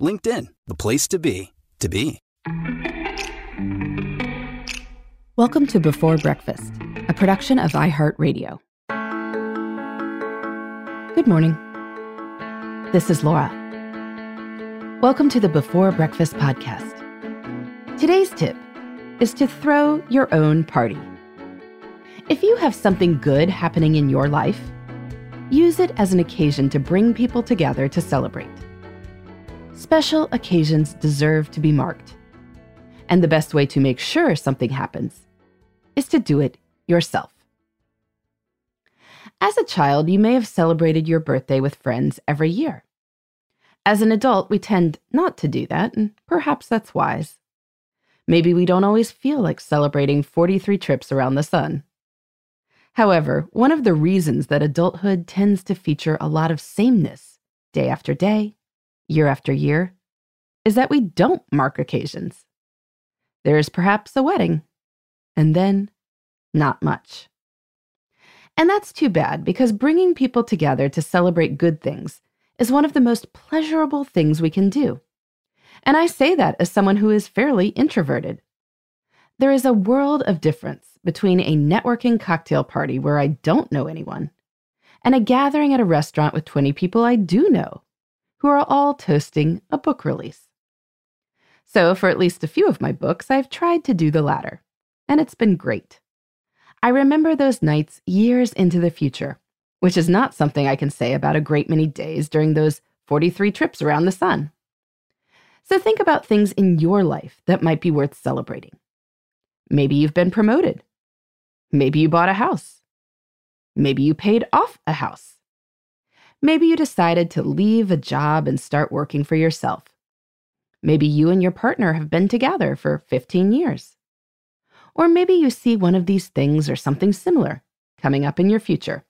LinkedIn, the place to be, to be. Welcome to Before Breakfast, a production of iHeartRadio. Good morning. This is Laura. Welcome to the Before Breakfast podcast. Today's tip is to throw your own party. If you have something good happening in your life, use it as an occasion to bring people together to celebrate. Special occasions deserve to be marked. And the best way to make sure something happens is to do it yourself. As a child, you may have celebrated your birthday with friends every year. As an adult, we tend not to do that, and perhaps that's wise. Maybe we don't always feel like celebrating 43 trips around the sun. However, one of the reasons that adulthood tends to feature a lot of sameness, day after day, year after year, is that we don't mark occasions. There is perhaps a wedding, and then not much. And that's too bad because bringing people together to celebrate good things is one of the most pleasurable things we can do. And I say that as someone who is fairly introverted. There is a world of difference between a networking cocktail party where I don't know anyone and a gathering at a restaurant with 20 people I do know who are all toasting a book release. So, for at least a few of my books, I've tried to do the latter and it's been great. I remember those nights years into the future, which is not something I can say about a great many days during those 43 trips around the sun. So think about things in your life that might be worth celebrating. Maybe you've been promoted. Maybe you bought a house. Maybe you paid off a house. Maybe you decided to leave a job and start working for yourself. Maybe you and your partner have been together for 15 years. Or maybe you see one of these things or something similar coming up in your future.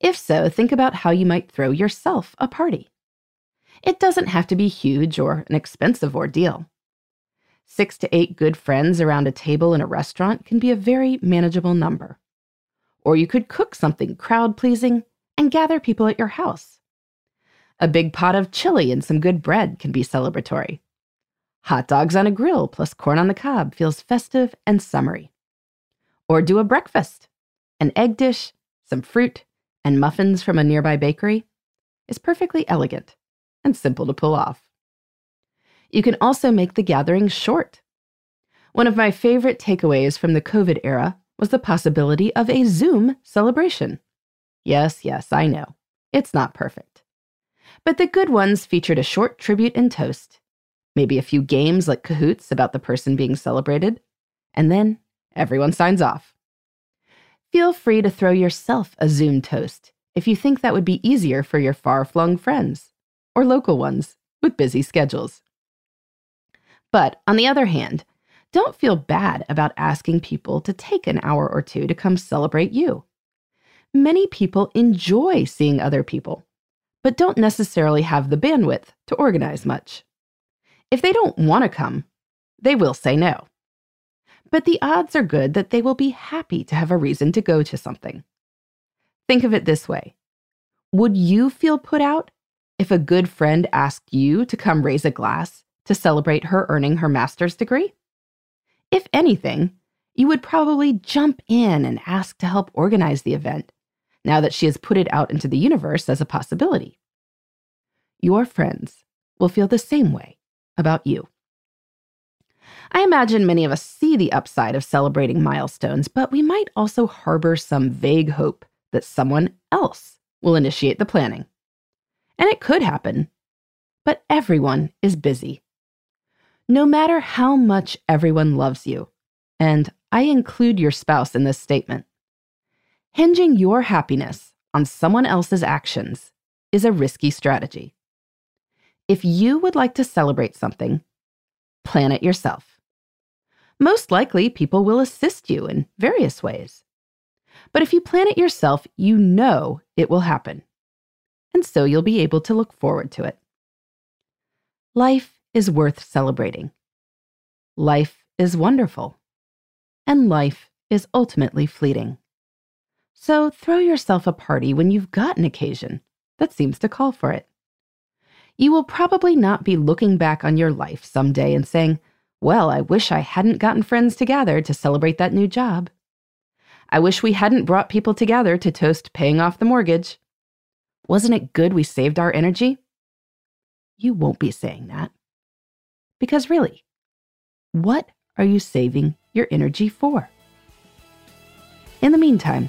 If so, think about how you might throw yourself a party. It doesn't have to be huge or an expensive ordeal. Six to eight good friends around a table in a restaurant can be a very manageable number. Or you could cook something crowd pleasing and gather people at your house. A big pot of chili and some good bread can be celebratory. Hot dogs on a grill plus corn on the cob feels festive and summery. Or do a breakfast. An egg dish, some fruit, and muffins from a nearby bakery is perfectly elegant and simple to pull off. You can also make the gathering short. One of my favorite takeaways from the COVID era was the possibility of a Zoom celebration. Yes, yes, I know. It's not perfect. But the good ones featured a short tribute and toast maybe a few games like Kahoots about the person being celebrated, and then everyone signs off. Feel free to throw yourself a Zoom toast if you think that would be easier for your far flung friends or local ones with busy schedules. But on the other hand, don't feel bad about asking people to take an hour or two to come celebrate you. Many people enjoy seeing other people, but don't necessarily have the bandwidth to organize much. If they don't want to come, they will say no. But the odds are good that they will be happy to have a reason to go to something. Think of it this way Would you feel put out if a good friend asked you to come raise a glass to celebrate her earning her master's degree? If anything, you would probably jump in and ask to help organize the event now that she has put it out into the universe as a possibility. Your friends will feel the same way about you. I imagine many of us see the upside of celebrating milestones, but we might also harbor some vague hope that someone else will initiate the planning. And it could happen, but everyone is busy. No matter how much everyone loves you, and I include your spouse in this statement, hinging your happiness on someone else's actions is a risky strategy. If you would like to celebrate something, plan it yourself. Most likely, people will assist you in various ways. But if you plan it yourself, you know it will happen. And so you'll be able to look forward to it. Life is worth celebrating. Life is wonderful. And life is ultimately fleeting. So throw yourself a party when you've got an occasion that seems to call for it. You will probably not be looking back on your life someday and saying, Well, I wish I hadn't gotten friends together to celebrate that new job. I wish we hadn't brought people together to toast paying off the mortgage. Wasn't it good we saved our energy? You won't be saying that. Because really, what are you saving your energy for? In the meantime,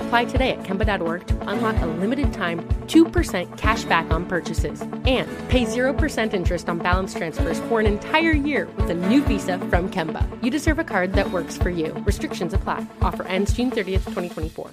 Apply today at Kemba.org to unlock a limited time 2% cash back on purchases and pay 0% interest on balance transfers for an entire year with a new visa from Kemba. You deserve a card that works for you. Restrictions apply. Offer ends June 30th, 2024.